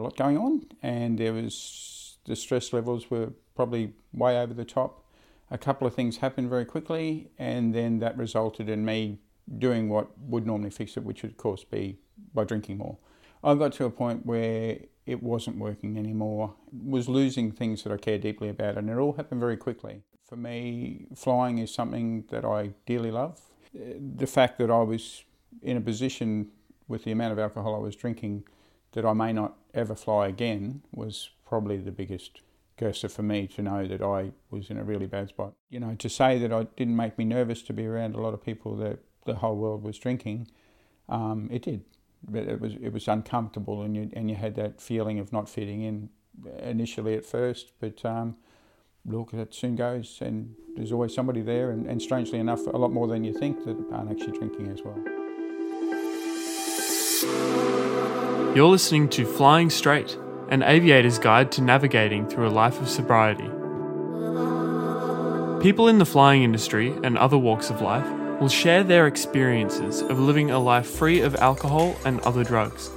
a lot going on, and there was the stress levels were probably way over the top. A couple of things happened very quickly, and then that resulted in me doing what would normally fix it, which would, of course, be by drinking more. I got to a point where it wasn't working anymore, was losing things that I care deeply about, and it all happened very quickly. For me, flying is something that I dearly love. The fact that I was in a position with the amount of alcohol I was drinking that I may not ever fly again was probably the biggest cursor for me to know that I was in a really bad spot. You know, to say that I didn't make me nervous to be around a lot of people that the whole world was drinking, um, it did. But it was it was uncomfortable, and you and you had that feeling of not fitting in initially at first. But um, look, it soon goes, and there's always somebody there, and, and strangely enough, a lot more than you think that aren't actually drinking as well. You're listening to Flying Straight, an aviator's guide to navigating through a life of sobriety. People in the flying industry and other walks of life will share their experiences of living a life free of alcohol and other drugs.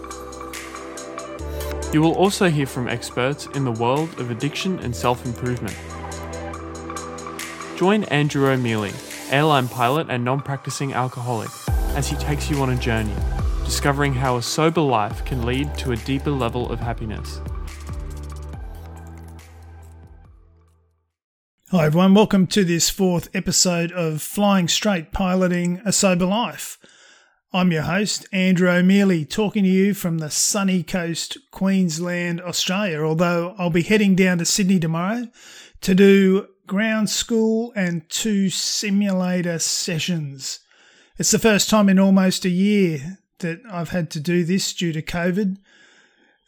You will also hear from experts in the world of addiction and self improvement. Join Andrew O'Mealy, airline pilot and non practicing alcoholic, as he takes you on a journey, discovering how a sober life can lead to a deeper level of happiness. Hi, everyone. Welcome to this fourth episode of Flying Straight Piloting a Sober Life. I'm your host, Andrew O'Mealy, talking to you from the sunny coast, Queensland, Australia. Although I'll be heading down to Sydney tomorrow to do ground school and two simulator sessions. It's the first time in almost a year that I've had to do this due to COVID.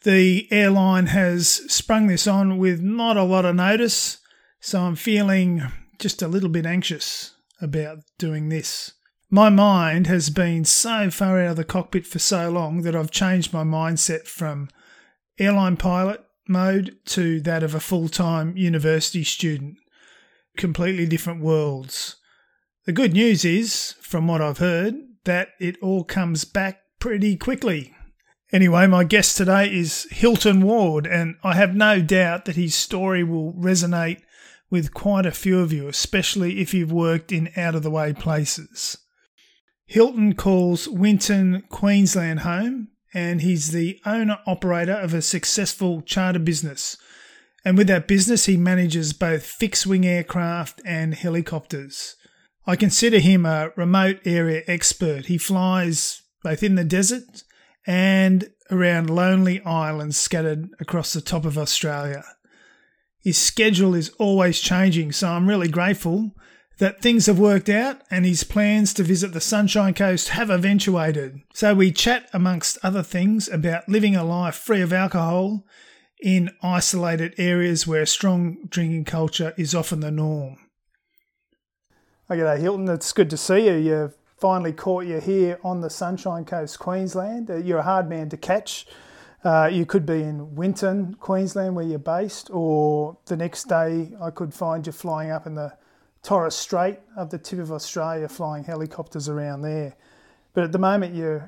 The airline has sprung this on with not a lot of notice so I'm feeling just a little bit anxious about doing this. My mind has been so far out of the cockpit for so long that I've changed my mindset from airline pilot mode to that of a full time university student. Completely different worlds. The good news is, from what I've heard, that it all comes back pretty quickly. Anyway, my guest today is Hilton Ward, and I have no doubt that his story will resonate with quite a few of you, especially if you've worked in out of the way places. Hilton calls Winton, Queensland home, and he's the owner operator of a successful charter business. And with that business, he manages both fixed wing aircraft and helicopters. I consider him a remote area expert. He flies both in the desert and around lonely islands scattered across the top of Australia. His schedule is always changing, so I'm really grateful that things have worked out and his plans to visit the Sunshine Coast have eventuated. So we chat, amongst other things, about living a life free of alcohol in isolated areas where strong drinking culture is often the norm. Okay, Hilton, it's good to see you. You've finally caught you here on the Sunshine Coast, Queensland. Uh, you're a hard man to catch. Uh, you could be in Winton, Queensland, where you're based, or the next day I could find you flying up in the Torres Strait up the tip of Australia, flying helicopters around there. But at the moment, you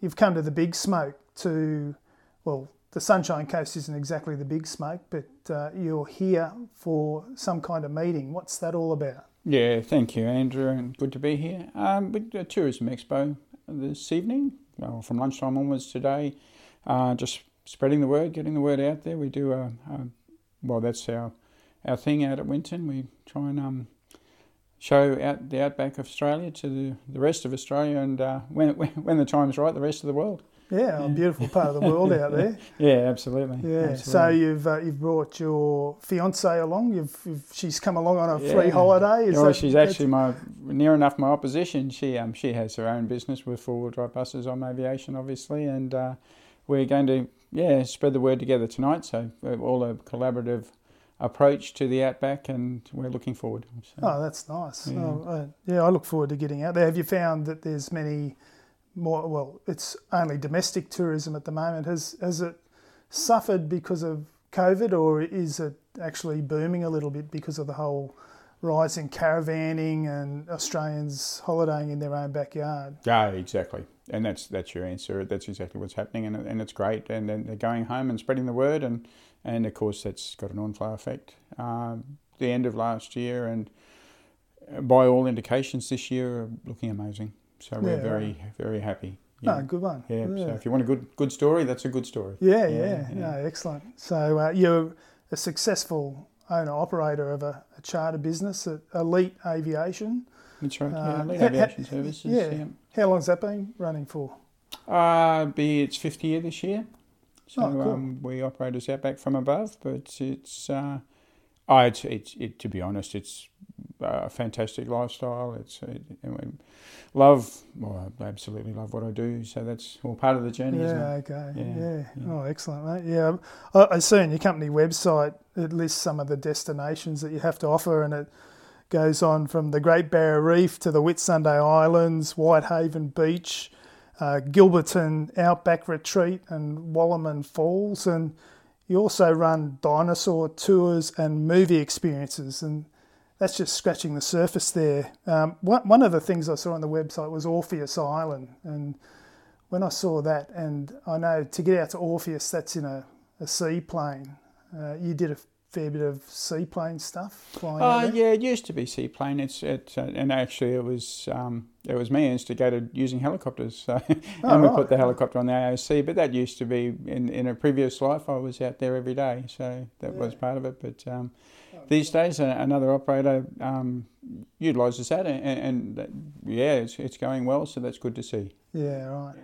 you've come to the big smoke. To well, the Sunshine Coast isn't exactly the big smoke, but uh, you're here for some kind of meeting. What's that all about? Yeah, thank you, Andrew, and good to be here. Um, with the Tourism Expo this evening, well, from lunchtime onwards today uh, just spreading the word, getting the word out there. We do a, a, well, that's our our thing out at Winton. We try and um, show out the outback of Australia to the, the rest of Australia, and uh, when when the time's right, the rest of the world. Yeah, a beautiful part of the world out there. Yeah, absolutely. Yeah. absolutely. So you've uh, you've brought your fiance along. You've, you've, she's come along on a yeah. free holiday. Is oh, that, she's actually my near enough my opposition. She um she has her own business with four wheel drive buses on aviation, obviously, and. Uh, we're going to yeah spread the word together tonight. So all a collaborative approach to the outback, and we're looking forward. So, oh, that's nice. Yeah. Oh, uh, yeah, I look forward to getting out there. Have you found that there's many more? Well, it's only domestic tourism at the moment. Has has it suffered because of COVID, or is it actually booming a little bit because of the whole rise in caravanning and Australians holidaying in their own backyard? Yeah, exactly and that's that's your answer. That's exactly what's happening, and and it's great. And then they're going home and spreading the word, and and of course that's got an on-flow effect. Um, the end of last year, and by all indications, this year are looking amazing. So we're Yeah, very right. very happy. No, Yeah. good one. Yeah, so if you want a good good story, that's a good story. Yeah, Yeah, yeah, yeah. no, excellent. So uh, you're a successful owner operator of a, a charter business at Elite Aviation. That's right. Uh, Yeah, Elite ha- Aviation ha- Services. yeah. Yeah. How long's that been running for? Uh, be its 50 year this year. So Oh, cool. um, we operate as Outback from above, but it's, uh, oh, it's, it's it, to be honest, it's a fantastic lifestyle. It's it, and we love, well, I absolutely love what I do. So that's all part of the journey, isn't Yeah, it? okay. Yeah, Yeah. yeah. Oh, excellent, mate. Yeah. I, I see on your company website it lists some of the destinations that you have to offer, and it goes on from the Great Barrier Reef to the Whitsunday Islands, Whitehaven Beach, uh, Gilberton Outback Retreat, and Wallaman Falls. And you also run dinosaur tours and movie experiences, and that's just scratching the surface there. Um, one, one of the things I saw on the website was Orpheus Island, and when I saw that, and I know to get out to Orpheus, that's in a, a seaplane. Uh, you did a fair bit of seaplane stuff flying. Oh there? yeah, it used to be seaplane. It's it, uh, and actually it was um, it was me instigated using helicopters. So Oh, and we right. put the helicopter on the AOC. But that used to be in, in a previous life. I was out there every day, so that was part of it. But um, these days, another operator um, utilises that, and, and yeah, it's it's going well. So that's good to see. Yeah, right.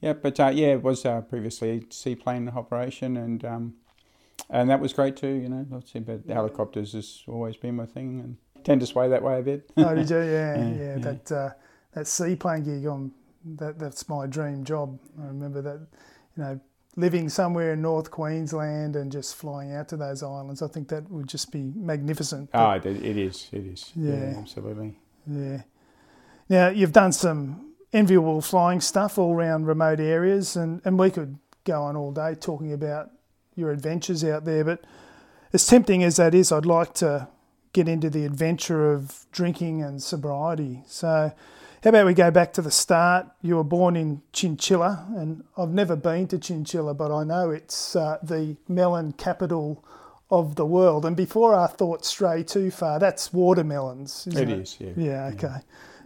Yeah, but uh, yeah, it was uh, previously a seaplane operation, and um, and that was great too. You know, let's see, but helicopters has always been my thing, and tend to sway that way a bit. Oh, did you? Yeah, Yeah, yeah. yeah. That uh, that seaplane gig on that that's my dream job. I remember that. You know, living somewhere in North Queensland and just flying out to those islands. I think that would just be magnificent. But- Ah, it, it is, it is. Yeah. absolutely. Yeah. Now you've done some enviable flying stuff all around remote areas, and, and we could go on all day talking about your adventures out there. But as tempting as that is, I'd like to get into the adventure of drinking and sobriety. So, how about we go back to the start? You were born in Chinchilla, and I've never been to Chinchilla, but I know it's uh, the melon capital of the world. And before our thoughts stray too far, that's watermelons. Isn't It it is, yeah. yeah, okay.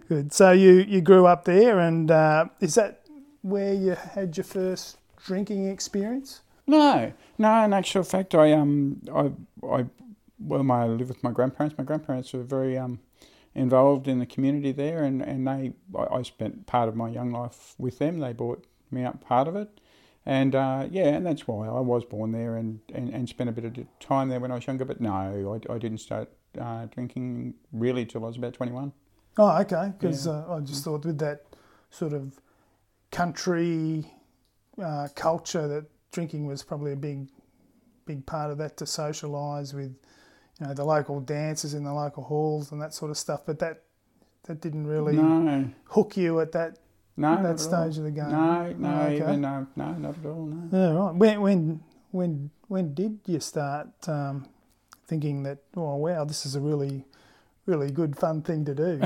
Good. So you, you grew up there, and uh, is that where you had your first drinking experience? No, no. In actual fact, I um, I, I, well, my, I live with my grandparents. My grandparents were very um, involved in the community there, and and they, I, I spent part of my young life with them. They brought me up part of it, and uh, yeah, and that's why I was born there and, and, and spent a bit of time there when I was younger. But no, I, I didn't start uh, drinking really till I was about twenty one. Oh, okay. Because Yeah. uh, I just thought with that sort of country uh, culture that drinking was probably a big, big part of that to socialise with, you know, the local dances in the local halls and that sort of stuff. But that that didn't really No, hook you at that no, that stage of the game. No, no, Oh, okay. even no, no, not at all. No. Yeah, right. When when when when did you start um, thinking that? Oh wow, this is a really really good fun thing to do.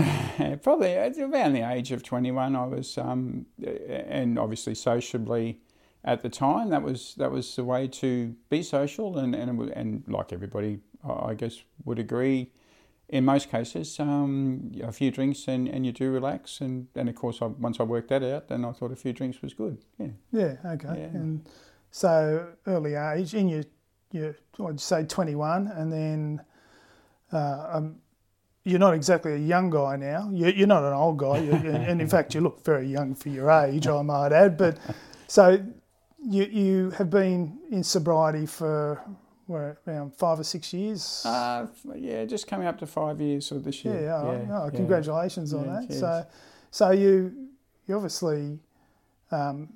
Probably around the age of 21, I was, um, and obviously sociably at the time, that was that was the way to be social, and and, and like everybody, I I guess, would agree. In most cases, um, a few drinks and, and you do relax, and, and of course, I, once I worked that out, then I thought a few drinks was good. Yeah, yeah, okay. Yeah. And so early age, in your your I'd say twenty one, and then uh, um, you're not exactly a young guy now. You're, you're not an old guy, and in fact, you look very young for your age, I might add. But so you you have been in sobriety for what, around five or six years. uh, yeah, just coming up to five years or this year. Yeah, oh, oh, yeah. congratulations on Yeah, that. cheers. So, so you you obviously um,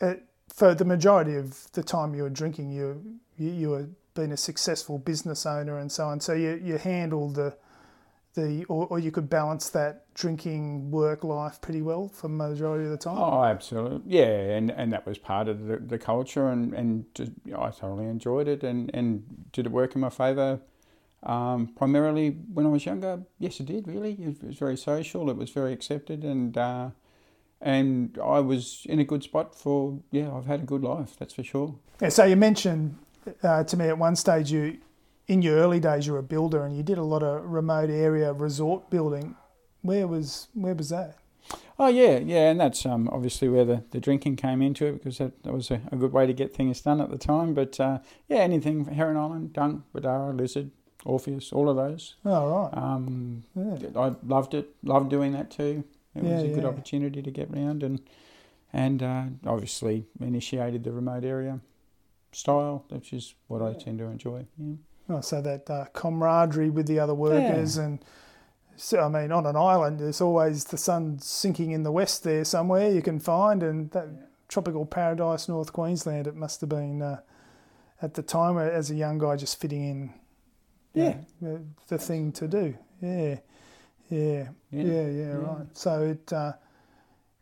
uh, for the majority of the time you were drinking, you you, you were being a successful business owner and so on. So you you handled the the or, or you could balance that drinking work life pretty well for the majority of the time. Oh, absolutely. Yeah, and, and that was part of the, the culture, and, and just, you know, I thoroughly enjoyed it, and, and did it work in my favour? Um, primarily when I was younger, yes, it did, really. It was very social, it was very accepted, and uh, and I was in a good spot for yeah. I've had a good life, that's for sure. Yeah, so you mentioned uh, to me at one stage you, in your early days, you were a builder and you did a lot of remote area resort building. Where was where was that? Oh yeah, yeah, and that's um, obviously where the, the drinking came into it because that, that was a, a good way to get things done at the time. But uh, yeah, anything Heron Island, Dunk, Bedarra, Lizard, Orpheus, all of those. Oh right. Um, Yeah. I loved it. Loved doing that too. It was Yeah, a good opportunity to get round and and uh, obviously initiated the remote area style, which is what I tend to enjoy. Yeah. Oh, so that uh, camaraderie with the other workers and. So, I mean, on an island, there's always the sun sinking in the west there somewhere you can find, and that tropical paradise, North Queensland, it must have been uh, at the time uh, as a young guy just fitting in. Yeah. know, the- the thing to do. Yeah, yeah, yeah, yeah, Yeah. right. So it, uh,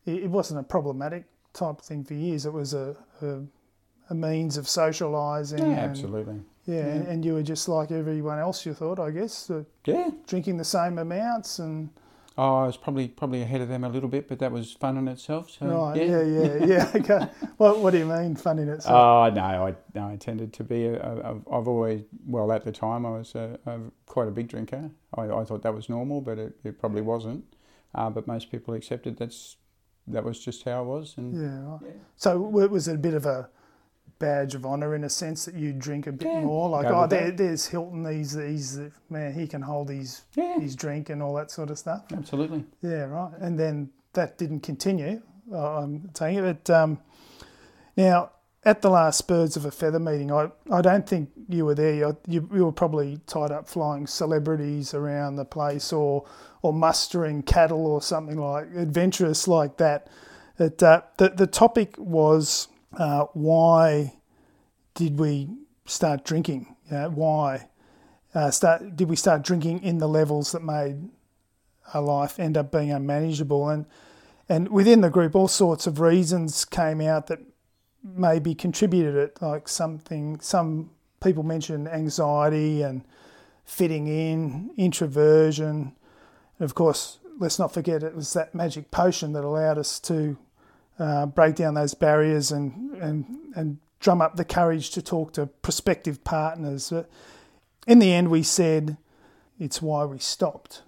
it it wasn't a problematic type thing for years. It was a a, a means of socialising. Yeah, and, absolutely. Yeah, and, Yeah. and you were just like everyone else. You thought, I guess, Yeah. drinking the same amounts and Oh, I was probably probably ahead of them a little bit, but that was fun in itself. So, right, yeah. yeah, yeah, yeah. Okay. What What do you mean, fun in itself? Oh no, I no, I tended to be. I've always well at the time I was a, a, quite a big drinker. I, I thought that was normal, but it, it probably wasn't. Uh, but most people accepted that's that was just how I was, and yeah, right. So w- was it a bit of a badge of honour in a sense that you drink a bit Yeah, more? Like, oh, there, there's Hilton. He's he's the man. He can hold his yeah, his drink and all that sort of stuff. absolutely. Yeah, right. And then that didn't continue. uh, I'm saying it. But um, now, at the last Birds of a Feather meeting, I, I don't think you were there. You, you, you were probably tied up flying celebrities around the place or or mustering cattle or something like adventurous like that. It, uh, the, the topic was uh, why did we start drinking? Know, why uh, start, did we start drinking in the levels that made our life end up being unmanageable. And and within the group, all sorts of reasons came out that maybe contributed it. Like something, some people mentioned anxiety and fitting in, introversion. And of course, let's not forget it was that magic potion that allowed us to uh, break down those barriers and and and drum up the courage to talk to prospective partners. But in the end, we said it's why we stopped.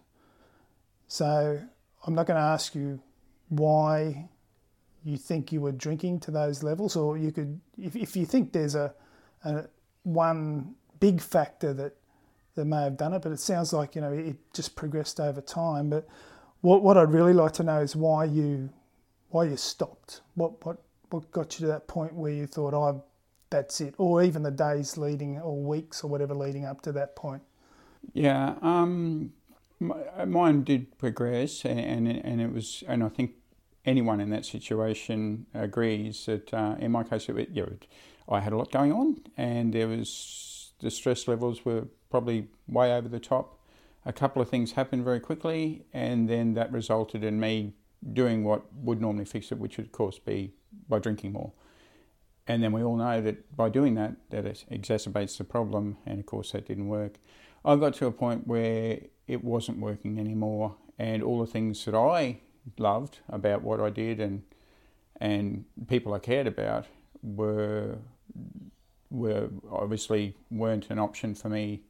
So I'm not going to ask you why you think you were drinking to those levels, or you could, if, if you think there's a, a one big factor that that may have done it, but it sounds like you know it just progressed over time. But what what I'd really like to know is why you why you stopped. What what what got you to that point where you thought, oh, that's it, or even the days leading or weeks or whatever leading up to that point. Yeah, um, mine did progress, and, and and it was, and I think anyone in that situation agrees that uh, in my case, it, know, I had a lot going on, and there was the stress levels were probably way over the top. A couple of things happened very quickly, and then that resulted in me doing what would normally fix it, which would of course be by drinking more. And then we all know that by doing that, that it exacerbates the problem, and of course that didn't work. I got to a point where it wasn't working anymore, and all the things that I loved about what I did and and people I cared about were were obviously weren't an option for me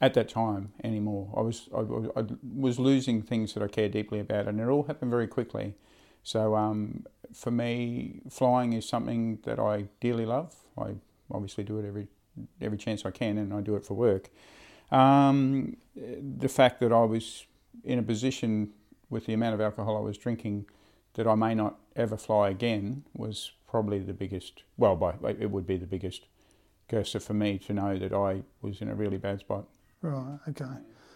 at that time anymore. I was I, I was losing things that I care deeply about, and it all happened very quickly. So um, for me, flying is something that I dearly love. I obviously do it every every chance I can, and I do it for work. Um, the fact that I was in a position with the amount of alcohol I was drinking that I may not ever fly again was probably the biggest. Well, by it would be the biggest cursor for me to know that I was in a really bad spot. Right. Okay.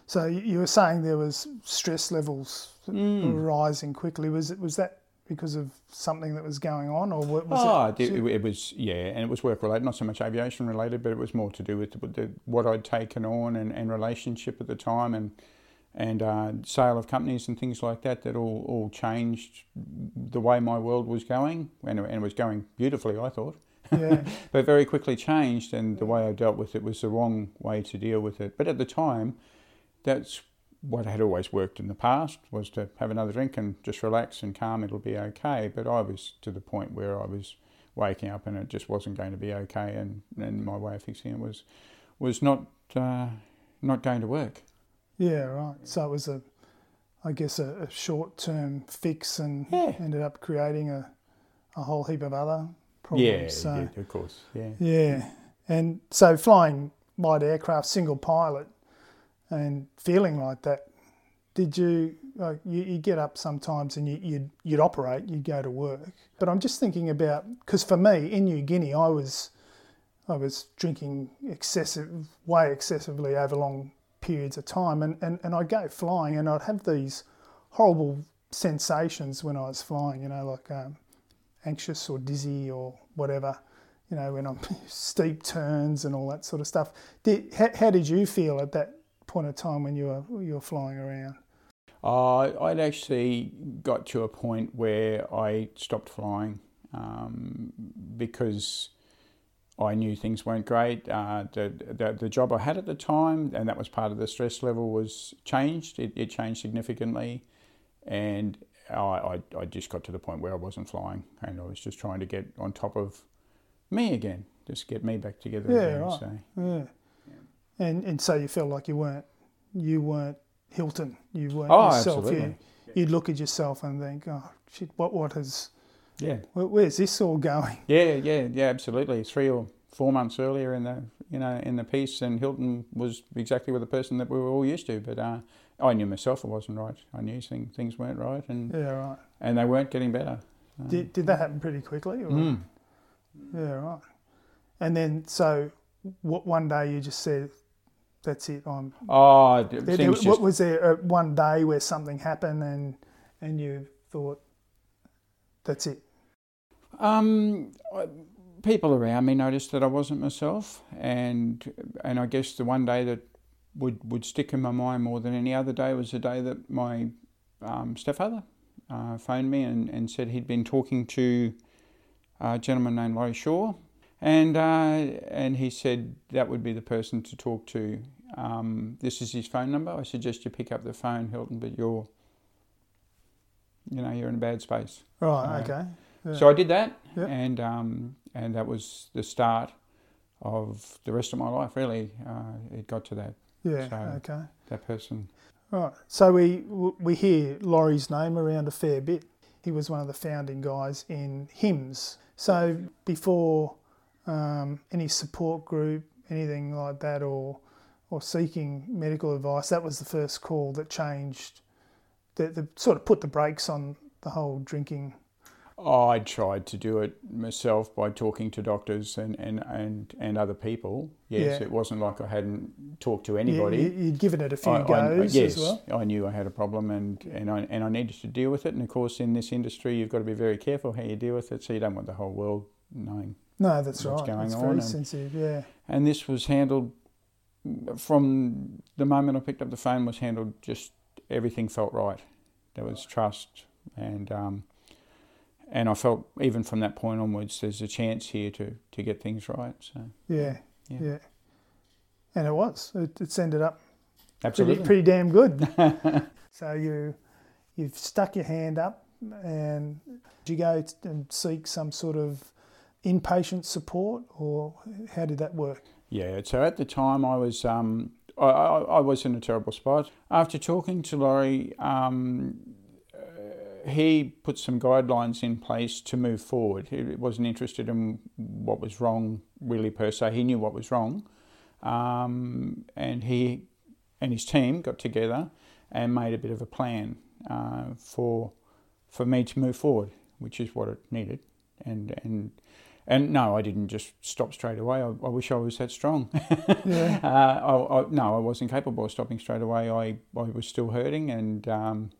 So you were saying there was stress levels Mm. rising quickly. Was it was that because of something that was going on, or wa- was oh, it? it, it, was yeah, and it was work related, not so much aviation related, but it was more to do with the, the, what I'd taken on and, and relationship at the time, and and uh, sale of companies and things like that. That all all changed the way my world was going, and, and it was going beautifully, I thought. Yeah. but very quickly changed, and the way I dealt with it was the wrong way to deal with it. But at the time, that's what had always worked in the past was to have another drink and just relax and calm. It'll be okay. But I was to the point where I was waking up and it just wasn't going to be okay, and, and my way of fixing it was was not uh, not going to work. Yeah, right. So it was a, I guess, a, a short term fix, and Yeah. ended up creating a, a whole heap of other Yeah, so, yeah, of course. Yeah. Yeah, and so flying light aircraft, single pilot, and feeling like that, did you like you, you get up sometimes and you, you'd you'd operate, you'd go to work. But I'm just thinking about because for me in New Guinea, I was I was drinking excessive, way excessively over long periods of time, and and and I'd go flying and I'd have these horrible sensations when I was flying. You know, like um, anxious or dizzy or whatever you know, when I'm steep turns and all that sort of stuff. Did, how, how did you feel at that point of time when you were you were flying around? Uh, I'd actually got to a point where I stopped flying um, because I knew things weren't great. Uh, the, the the job I had at the time, and that was part of the stress level, was changed. It, it changed significantly, and I, I I just got to the point where I wasn't flying, and I was just trying to get on top of me again, just get me back together Yeah, again. right. So. Yeah. And and so you felt like you weren't you weren't Hilton. You weren't Oh, yourself. absolutely. You, you'd look at yourself and think, oh shit, what what has Yeah. where, where's this all going? Yeah, yeah, yeah, absolutely. Three or four months earlier in the you know in the piece, and Hilton was exactly with the person that we were all used to. But uh, I knew myself it wasn't right. I knew thing, things weren't right, and Yeah, right. and they weren't getting better. Um, Did did that happen pretty quickly? Or? mm. Yeah, right. And then so what one day you just said, that's it. I'm Oh, There- there- just what was there uh, one day where something happened and and you thought that's it? Um, I- people around me noticed that I wasn't myself, and and I guess the one day that would would stick in my mind more than any other day was the day that my um, stepfather uh, phoned me and, and said he'd been talking to a gentleman named Laurie Shaw, and uh, and he said that would be the person to talk to. Um, this is his phone number. I suggest you pick up the phone, Hilton, but you're, you know, you're in a bad space. Right. Okay. Yeah. So I did that, Yeah. and um, and that was the start of the rest of my life. Really, uh, it got to that yeah. so- Okay. that person. Right. So we we hear Laurie's name around a fair bit. He was one of the founding guys in HIMS. So before um, any support group, anything like that, or or seeking medical advice, that was the first call that changed, that, that sort of put the brakes on the whole drinking. I tried to do it myself by talking to doctors and, and, and, and other people. Yes, Yeah. it wasn't like I hadn't talked to anybody. you, you'd given it a few I- I- goes yes, as well. I knew I had a problem and, and, I, and I needed to deal with it. And of course, in this industry, you've got to be very careful how you deal with it so you don't want the whole world knowing No, that's what's right. going It's on very and- sensitive. Yeah. and this was handled from the moment I picked up the phone was handled just everything felt right. There was trust and um, and I felt even from that point onwards there's a chance here to, to get things right. So Yeah. Yeah. Yeah. And it was. It, it's ended up pretty, absolutely. pretty damn good. so you you've stuck your hand up and did you go and seek some sort of inpatient support or how did that work? Yeah, so at the time I was um, I, I, I was in a terrible spot. After talking to Laurie, um, he put some guidelines in place to move forward. He wasn't interested in what was wrong really per se. He knew what was wrong, um, and he and his team got together and made a bit of a plan uh, for for me to move forward, which is what it needed. And and and no, I didn't just stop straight away. I, I wish I was that strong. Yeah. uh, I, I, no, I wasn't capable of stopping straight away. I, I was still hurting, and um,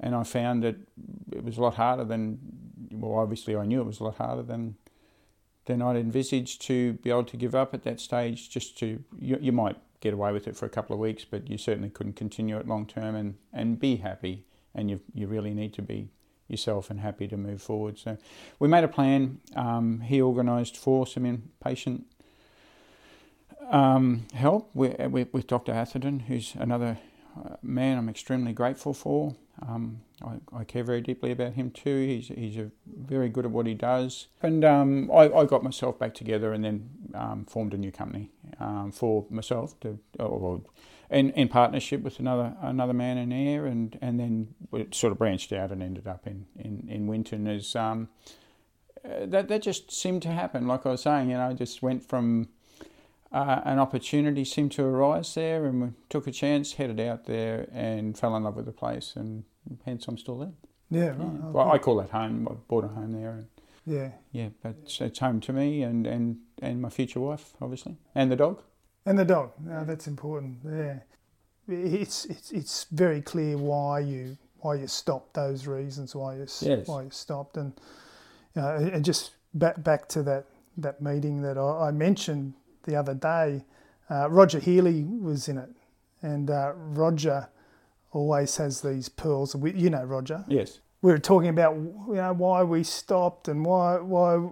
and I found that it was a lot harder than. Well, obviously, I knew it was a lot harder than than I'd envisaged to be able to give up at that stage. Just to you, you might get away with it for a couple of weeks, but you certainly couldn't continue it long term and, and be happy. And you you really need to be yourself and happy to move forward. So we made a plan. Um, he organised for some inpatient um, help with, with, Dr. Atherton, who's another man I'm extremely grateful for. Um, I, I, care very deeply about him too. He's, he's very good at what he does. And um, I, I, got myself back together and then um, formed a new company um, for myself to, or, in, in partnership with another another man in Ayr, and, and then it sort of branched out and ended up in, in, in Winton as um, uh, that, that just seemed to happen. Like I was saying, you know, I just went from uh, an opportunity seemed to arise there, and we took a chance, headed out there, and fell in love with the place, and hence I'm still there. Yeah, right. Yeah. Well, I call that home. I bought a home there. And, yeah. Yeah, but it's, it's, home to me and, and, and my future wife, obviously, and the dog. And the dog. No, that's important. Yeah. It's, it's, it's very clear why you why you stopped those reasons why you yes. why you stopped and you know, and just back back to that that meeting that I, I mentioned the other day. Uh, Roger Healy was in it, and uh, Roger always has these pearls. You know Roger. Yes. We were talking about you know why we stopped and why why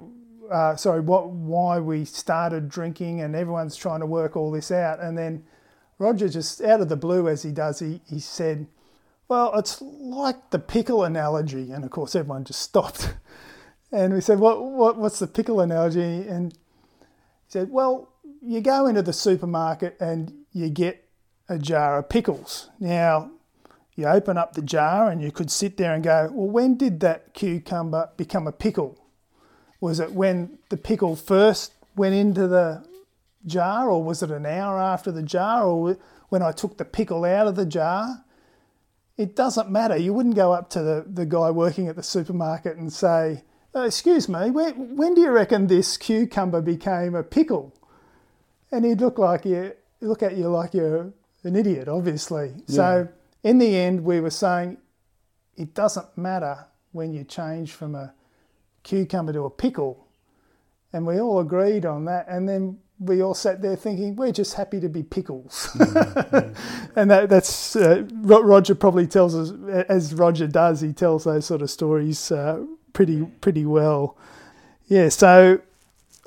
uh, sorry what why we started drinking, and everyone's trying to work all this out, and then Roger just out of the blue as he does, he he said, "Well, it's like the pickle analogy," and of course everyone just stopped. And we said, what, what, what's the pickle analogy? And he said, well, you go into the supermarket and you get a jar of pickles. Now, you open up the jar and you could sit there and go, well, when did that cucumber become a pickle? Was it when the pickle first went into the jar, or was it an hour after the jar, or when I took the pickle out of the jar? It doesn't matter. You wouldn't go up to the, the guy working at the supermarket and say, oh, Excuse me, when, when do you reckon this cucumber became a pickle? And he'd look like you look at you like you're an idiot, obviously. Yeah. So in the end, we were saying it doesn't matter when you change from a cucumber to a pickle, and we all agreed on that. And then we all sat there thinking we're just happy to be pickles, mm-hmm. and that, that's uh, Roger probably tells us as Roger does. He tells those sort of stories uh, pretty pretty well. Yeah, so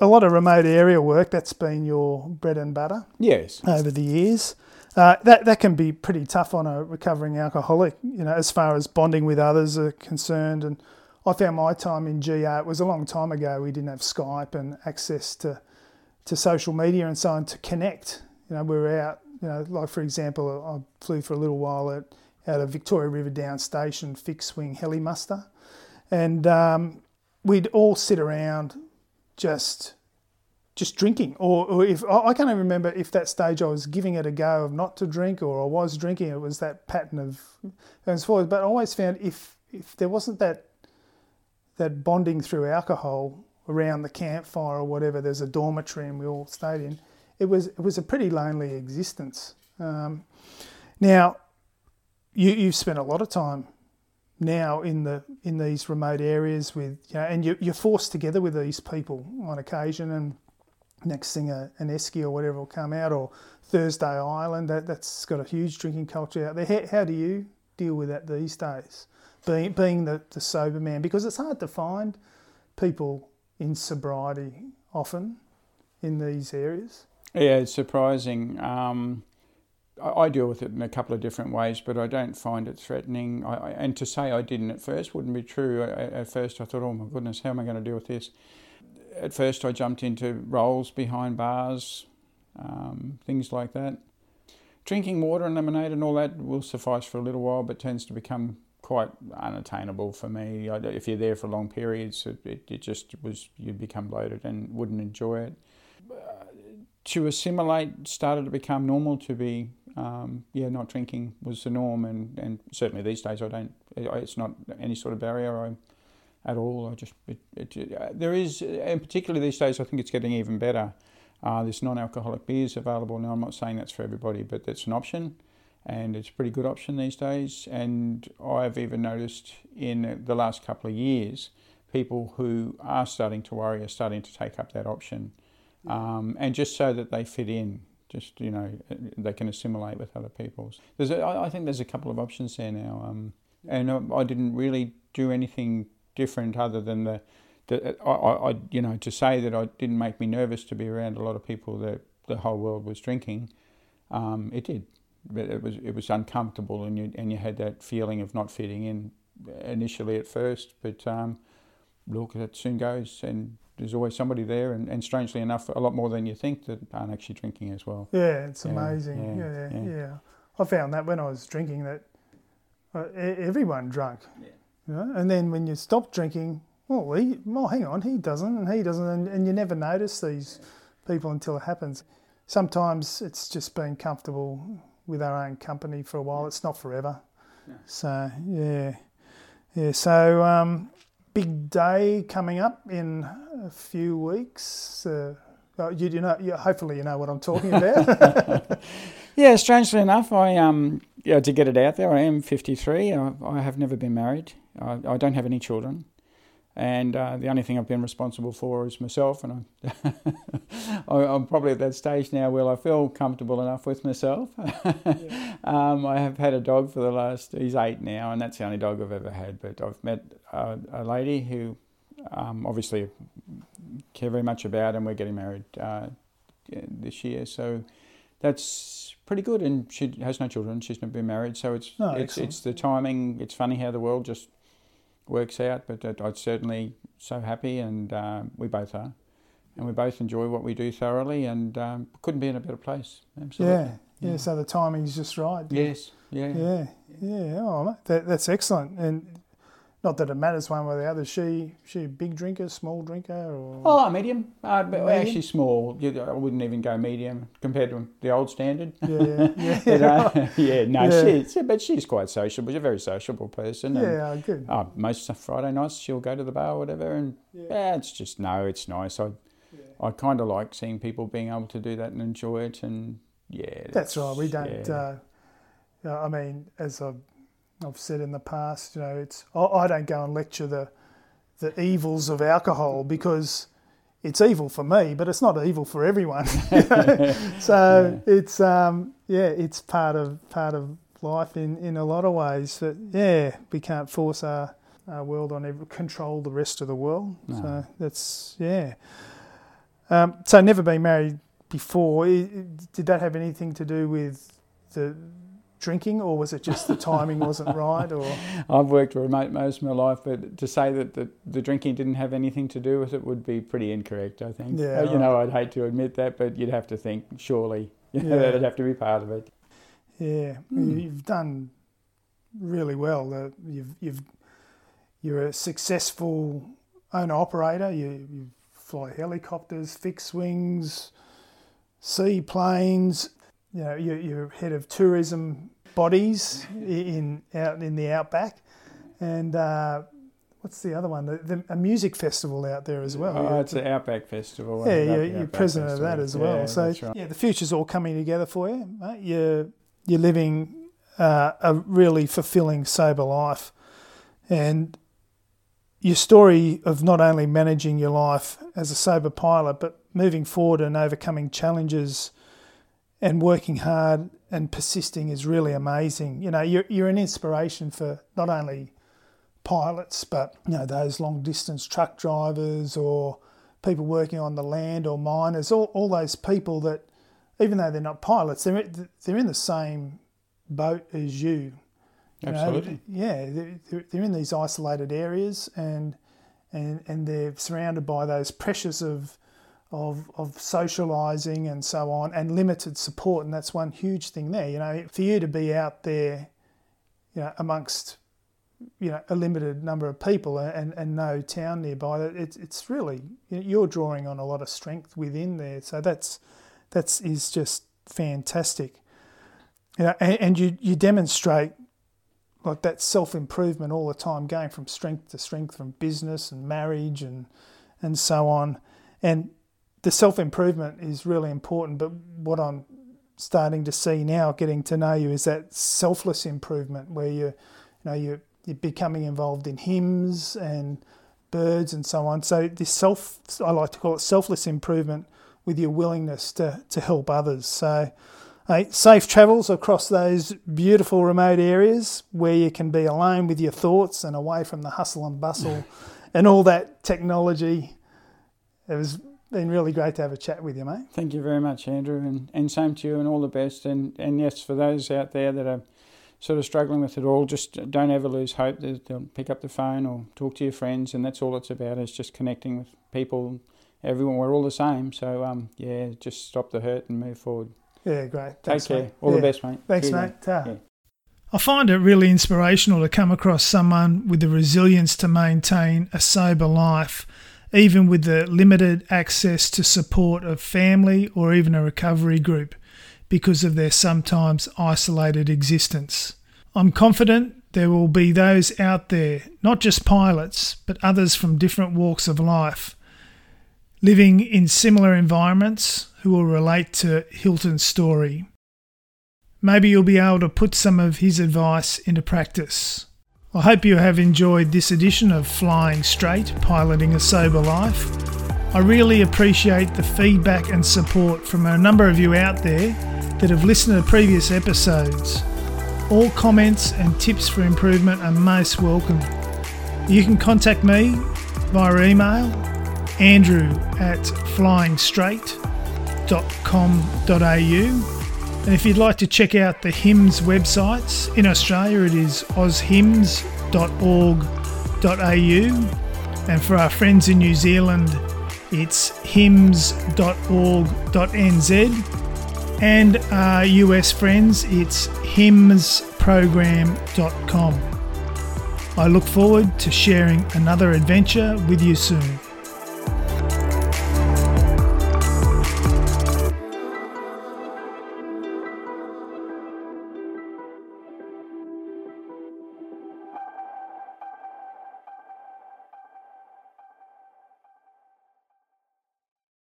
a lot of remote area work. That's been your bread and butter. Yes. Over the years, uh, that that can be pretty tough on a recovering alcoholic. You know, as far as bonding with others are concerned. And I found my time in GA. It was a long time ago. We didn't have Skype and access to to social media and so on to connect. You know, we were out. You know, like for example, I flew for a little while at out of Victoria River Down Station, fixed wing heli muster, and um, we'd all sit around just just drinking, or, or if I can't even remember if that stage I was giving it a go of not to drink, or I was drinking. It was that pattern of going forward. But I always found if if there wasn't that that bonding through alcohol around the campfire or whatever, there's a dormitory and we all stayed in. It was it was a pretty lonely existence. Um, now, you you've spent a lot of time now in the in these remote areas with you know, and you, you're forced together with these people on occasion, and next thing a, an esky or whatever will come out, or Thursday Island. That that's got a huge drinking culture out there. How, how do you deal with that these days? Being being the, the sober man, because it's hard to find people in sobriety often in these areas. Yeah, it's surprising. Um, I deal with it in a couple of different ways, but I don't find it threatening. I, and to say I didn't at first wouldn't be true. I, at first, I thought, oh my goodness, how am I going to deal with this? At first, I jumped into roles behind bars, um, things like that. Drinking water and lemonade and all that will suffice for a little while, but tends to become quite unattainable for me. If you're there for long periods, it, it, it just was, you'd become bloated and wouldn't enjoy it. Uh, to assimilate started to become normal to be um, yeah, not drinking was the norm, and, and certainly these days I don't. It's not any sort of barrier I, at all. I just it, it, uh, there is, and particularly these days, I think it's getting even better. Uh, there's non-alcoholic beers available now. I'm not saying that's for everybody, but that's an option, and it's a pretty good option these days. And I've even noticed in the last couple of years, people who are starting to worry are starting to take up that option, um, and just so that they fit in just you know they can assimilate with other people's. There's a, I think there's a couple of options there now, um, and I didn't really do anything different other than the, the I, I you know to say that I didn't make me nervous to be around a lot of people that the whole world was drinking. Um, it did. but it was it was uncomfortable, and you and you had that feeling of not fitting in initially at first. But um, look, it soon goes, and there's always somebody there, and, and strangely enough, a lot more than you think that aren't actually drinking as well. Yeah, it's Yeah, amazing. yeah, Yeah yeah, yeah. I found that when I was drinking that uh, e- everyone drunk. Yeah. You know? And then when you stop drinking, well, he, well, hang on, he doesn't, and he doesn't, and, and you never notice these people until it happens. Sometimes it's just being comfortable with our own company for a while. It's not forever. No. So yeah, yeah. So um, big day coming up in a few weeks. Uh, you, you know, you, hopefully you know what I'm talking about. Yeah, strangely enough, I um yeah to get it out there, I am 53. I, I have never been married. I, I don't have any children, and uh, the only thing I've been responsible for is myself. And I'm, I- I'm probably at that stage now where I feel comfortable enough with myself. um, I have had a dog for the last. He's eight now, and that's the only dog I've ever had. But I've met a, a lady who um, obviously care very much about, and we're getting married uh, this year. So that's pretty good. And she has no children. She's never been married, so it's Oh, it's it's the timing. It's funny how the world just works out. But uh, I'm certainly so happy, and uh, we both are, and we both enjoy what we do thoroughly, and um, couldn't be in a better place. Absolutely. yeah, yeah. So the timing's just right. Yes. Yeah. Yeah, yeah. Oh, that, that's excellent. And not that it matters one way or the other. She, she a big drinker, small drinker, or Oh, medium. Uh, Medium? actually small. You- I wouldn't even go medium compared to the old standard. yeah, yeah, uh, yeah, no, Yeah. she's but she's quite sociable. She's a very sociable person. And, yeah, good. Uh, most Friday nights she'll go to the bar or whatever, and yeah, it's just no, it's nice. I I kind of like seeing people being able to do that and enjoy it, and yeah, That's right. We don't. yeah. Uh, I mean, as I've, I've said in the past, you know, it's I, I don't go and lecture the the evils of alcohol because it's evil for me, but it's not evil for everyone. you know? So it's um, yeah, it's part of part of life in, in a lot of ways. But yeah, we can't force our, our world on every, control the rest of the world. No. So that's yeah. Um, so never been married before. Did that have anything to do with the drinking, or was it just the timing wasn't right? Or I've worked remote most of my life, but to say that the, the drinking didn't have anything to do with it would be pretty incorrect. I think. Yeah, Uh, you know, I'd hate to admit that, but you'd have to think surely you know, Yeah. that'd have to be part of it. yeah, Hmm. you've done really well. Uh, you've you've you're a successful owner operator. You you fly helicopters, fixed wings, seaplanes. You know, you're, you're head of tourism bodies in out in the outback, and uh, what's the other one? The, the, a music festival out there as well. Oh, it's the Outback Festival. yeah, you're, you're president of that as well. Yeah, so right. yeah, the future's all coming together for you. Mate. You're you're living uh, a really fulfilling sober life, and your story of not only managing your life as a sober pilot, but moving forward and overcoming challenges and working hard and persisting is really amazing. You know, you're you're an inspiration for not only pilots, but you know those long distance truck drivers or people working on the land or miners, all, all those people that even though they're not pilots, they're they're in the same boat as you. You know, Absolutely. yeah, they're- they're, they're in these isolated areas and and and they're surrounded by those pressures of of of socialising and so on and limited support, and that's one huge thing there. You know, for you to be out there, you know, amongst you know a limited number of people and, and no town nearby, it's it's really you're drawing on a lot of strength within there. So that's that's is just fantastic. You know, and, and you you demonstrate like that self improvement all the time, going from strength to strength, from business and marriage and and so on. And the self improvement is really important. But what I'm starting to see now, getting to know you, is that selfless improvement where you, you know, you you're becoming involved in HIMS and birds and so on. So this self, I like to call it selfless improvement, with your willingness to to help others. So. Hey, safe travels across those beautiful remote areas where you can be alone with your thoughts and away from the hustle and bustle and all that technology. It was Been really great to have a chat with you, mate. Thank you very much, Andrew, and, and same to you, and all the best. And, and yes, for those out there that are sort of struggling with it all, just don't ever lose hope. They'll pick up the phone or talk to your friends, and that's all it's about. Is just connecting with people. Everyone, we're all the same. So um, yeah, just stop the hurt and move forward. Yeah, great. Thanks, Take care. Mate. All yeah. the best, mate. Thanks, mate. Yeah. I find it really inspirational to come across someone with the resilience to maintain a sober life even with the limited access to support of family or even a recovery group because of their sometimes isolated existence. I'm confident there will be those out there, not just pilots, but others from different walks of life, living in similar environments who will relate to Hilton's story. Maybe you'll be able to put some of his advice into practice. I hope you have enjoyed this edition of Flying Straight Piloting a Sober Life. I really appreciate the feedback and support from a number of you out there that have listened to previous episodes. All comments and tips for improvement are most welcome. You can contact me via email andrew at flyingstraight.com.au and if you'd like to check out the HIMS websites, in Australia it is aushims.org.au, and for our friends in New Zealand, it's hims.org.nz, and our US friends, it's himsprogram.com. I look forward to sharing another adventure with you soon.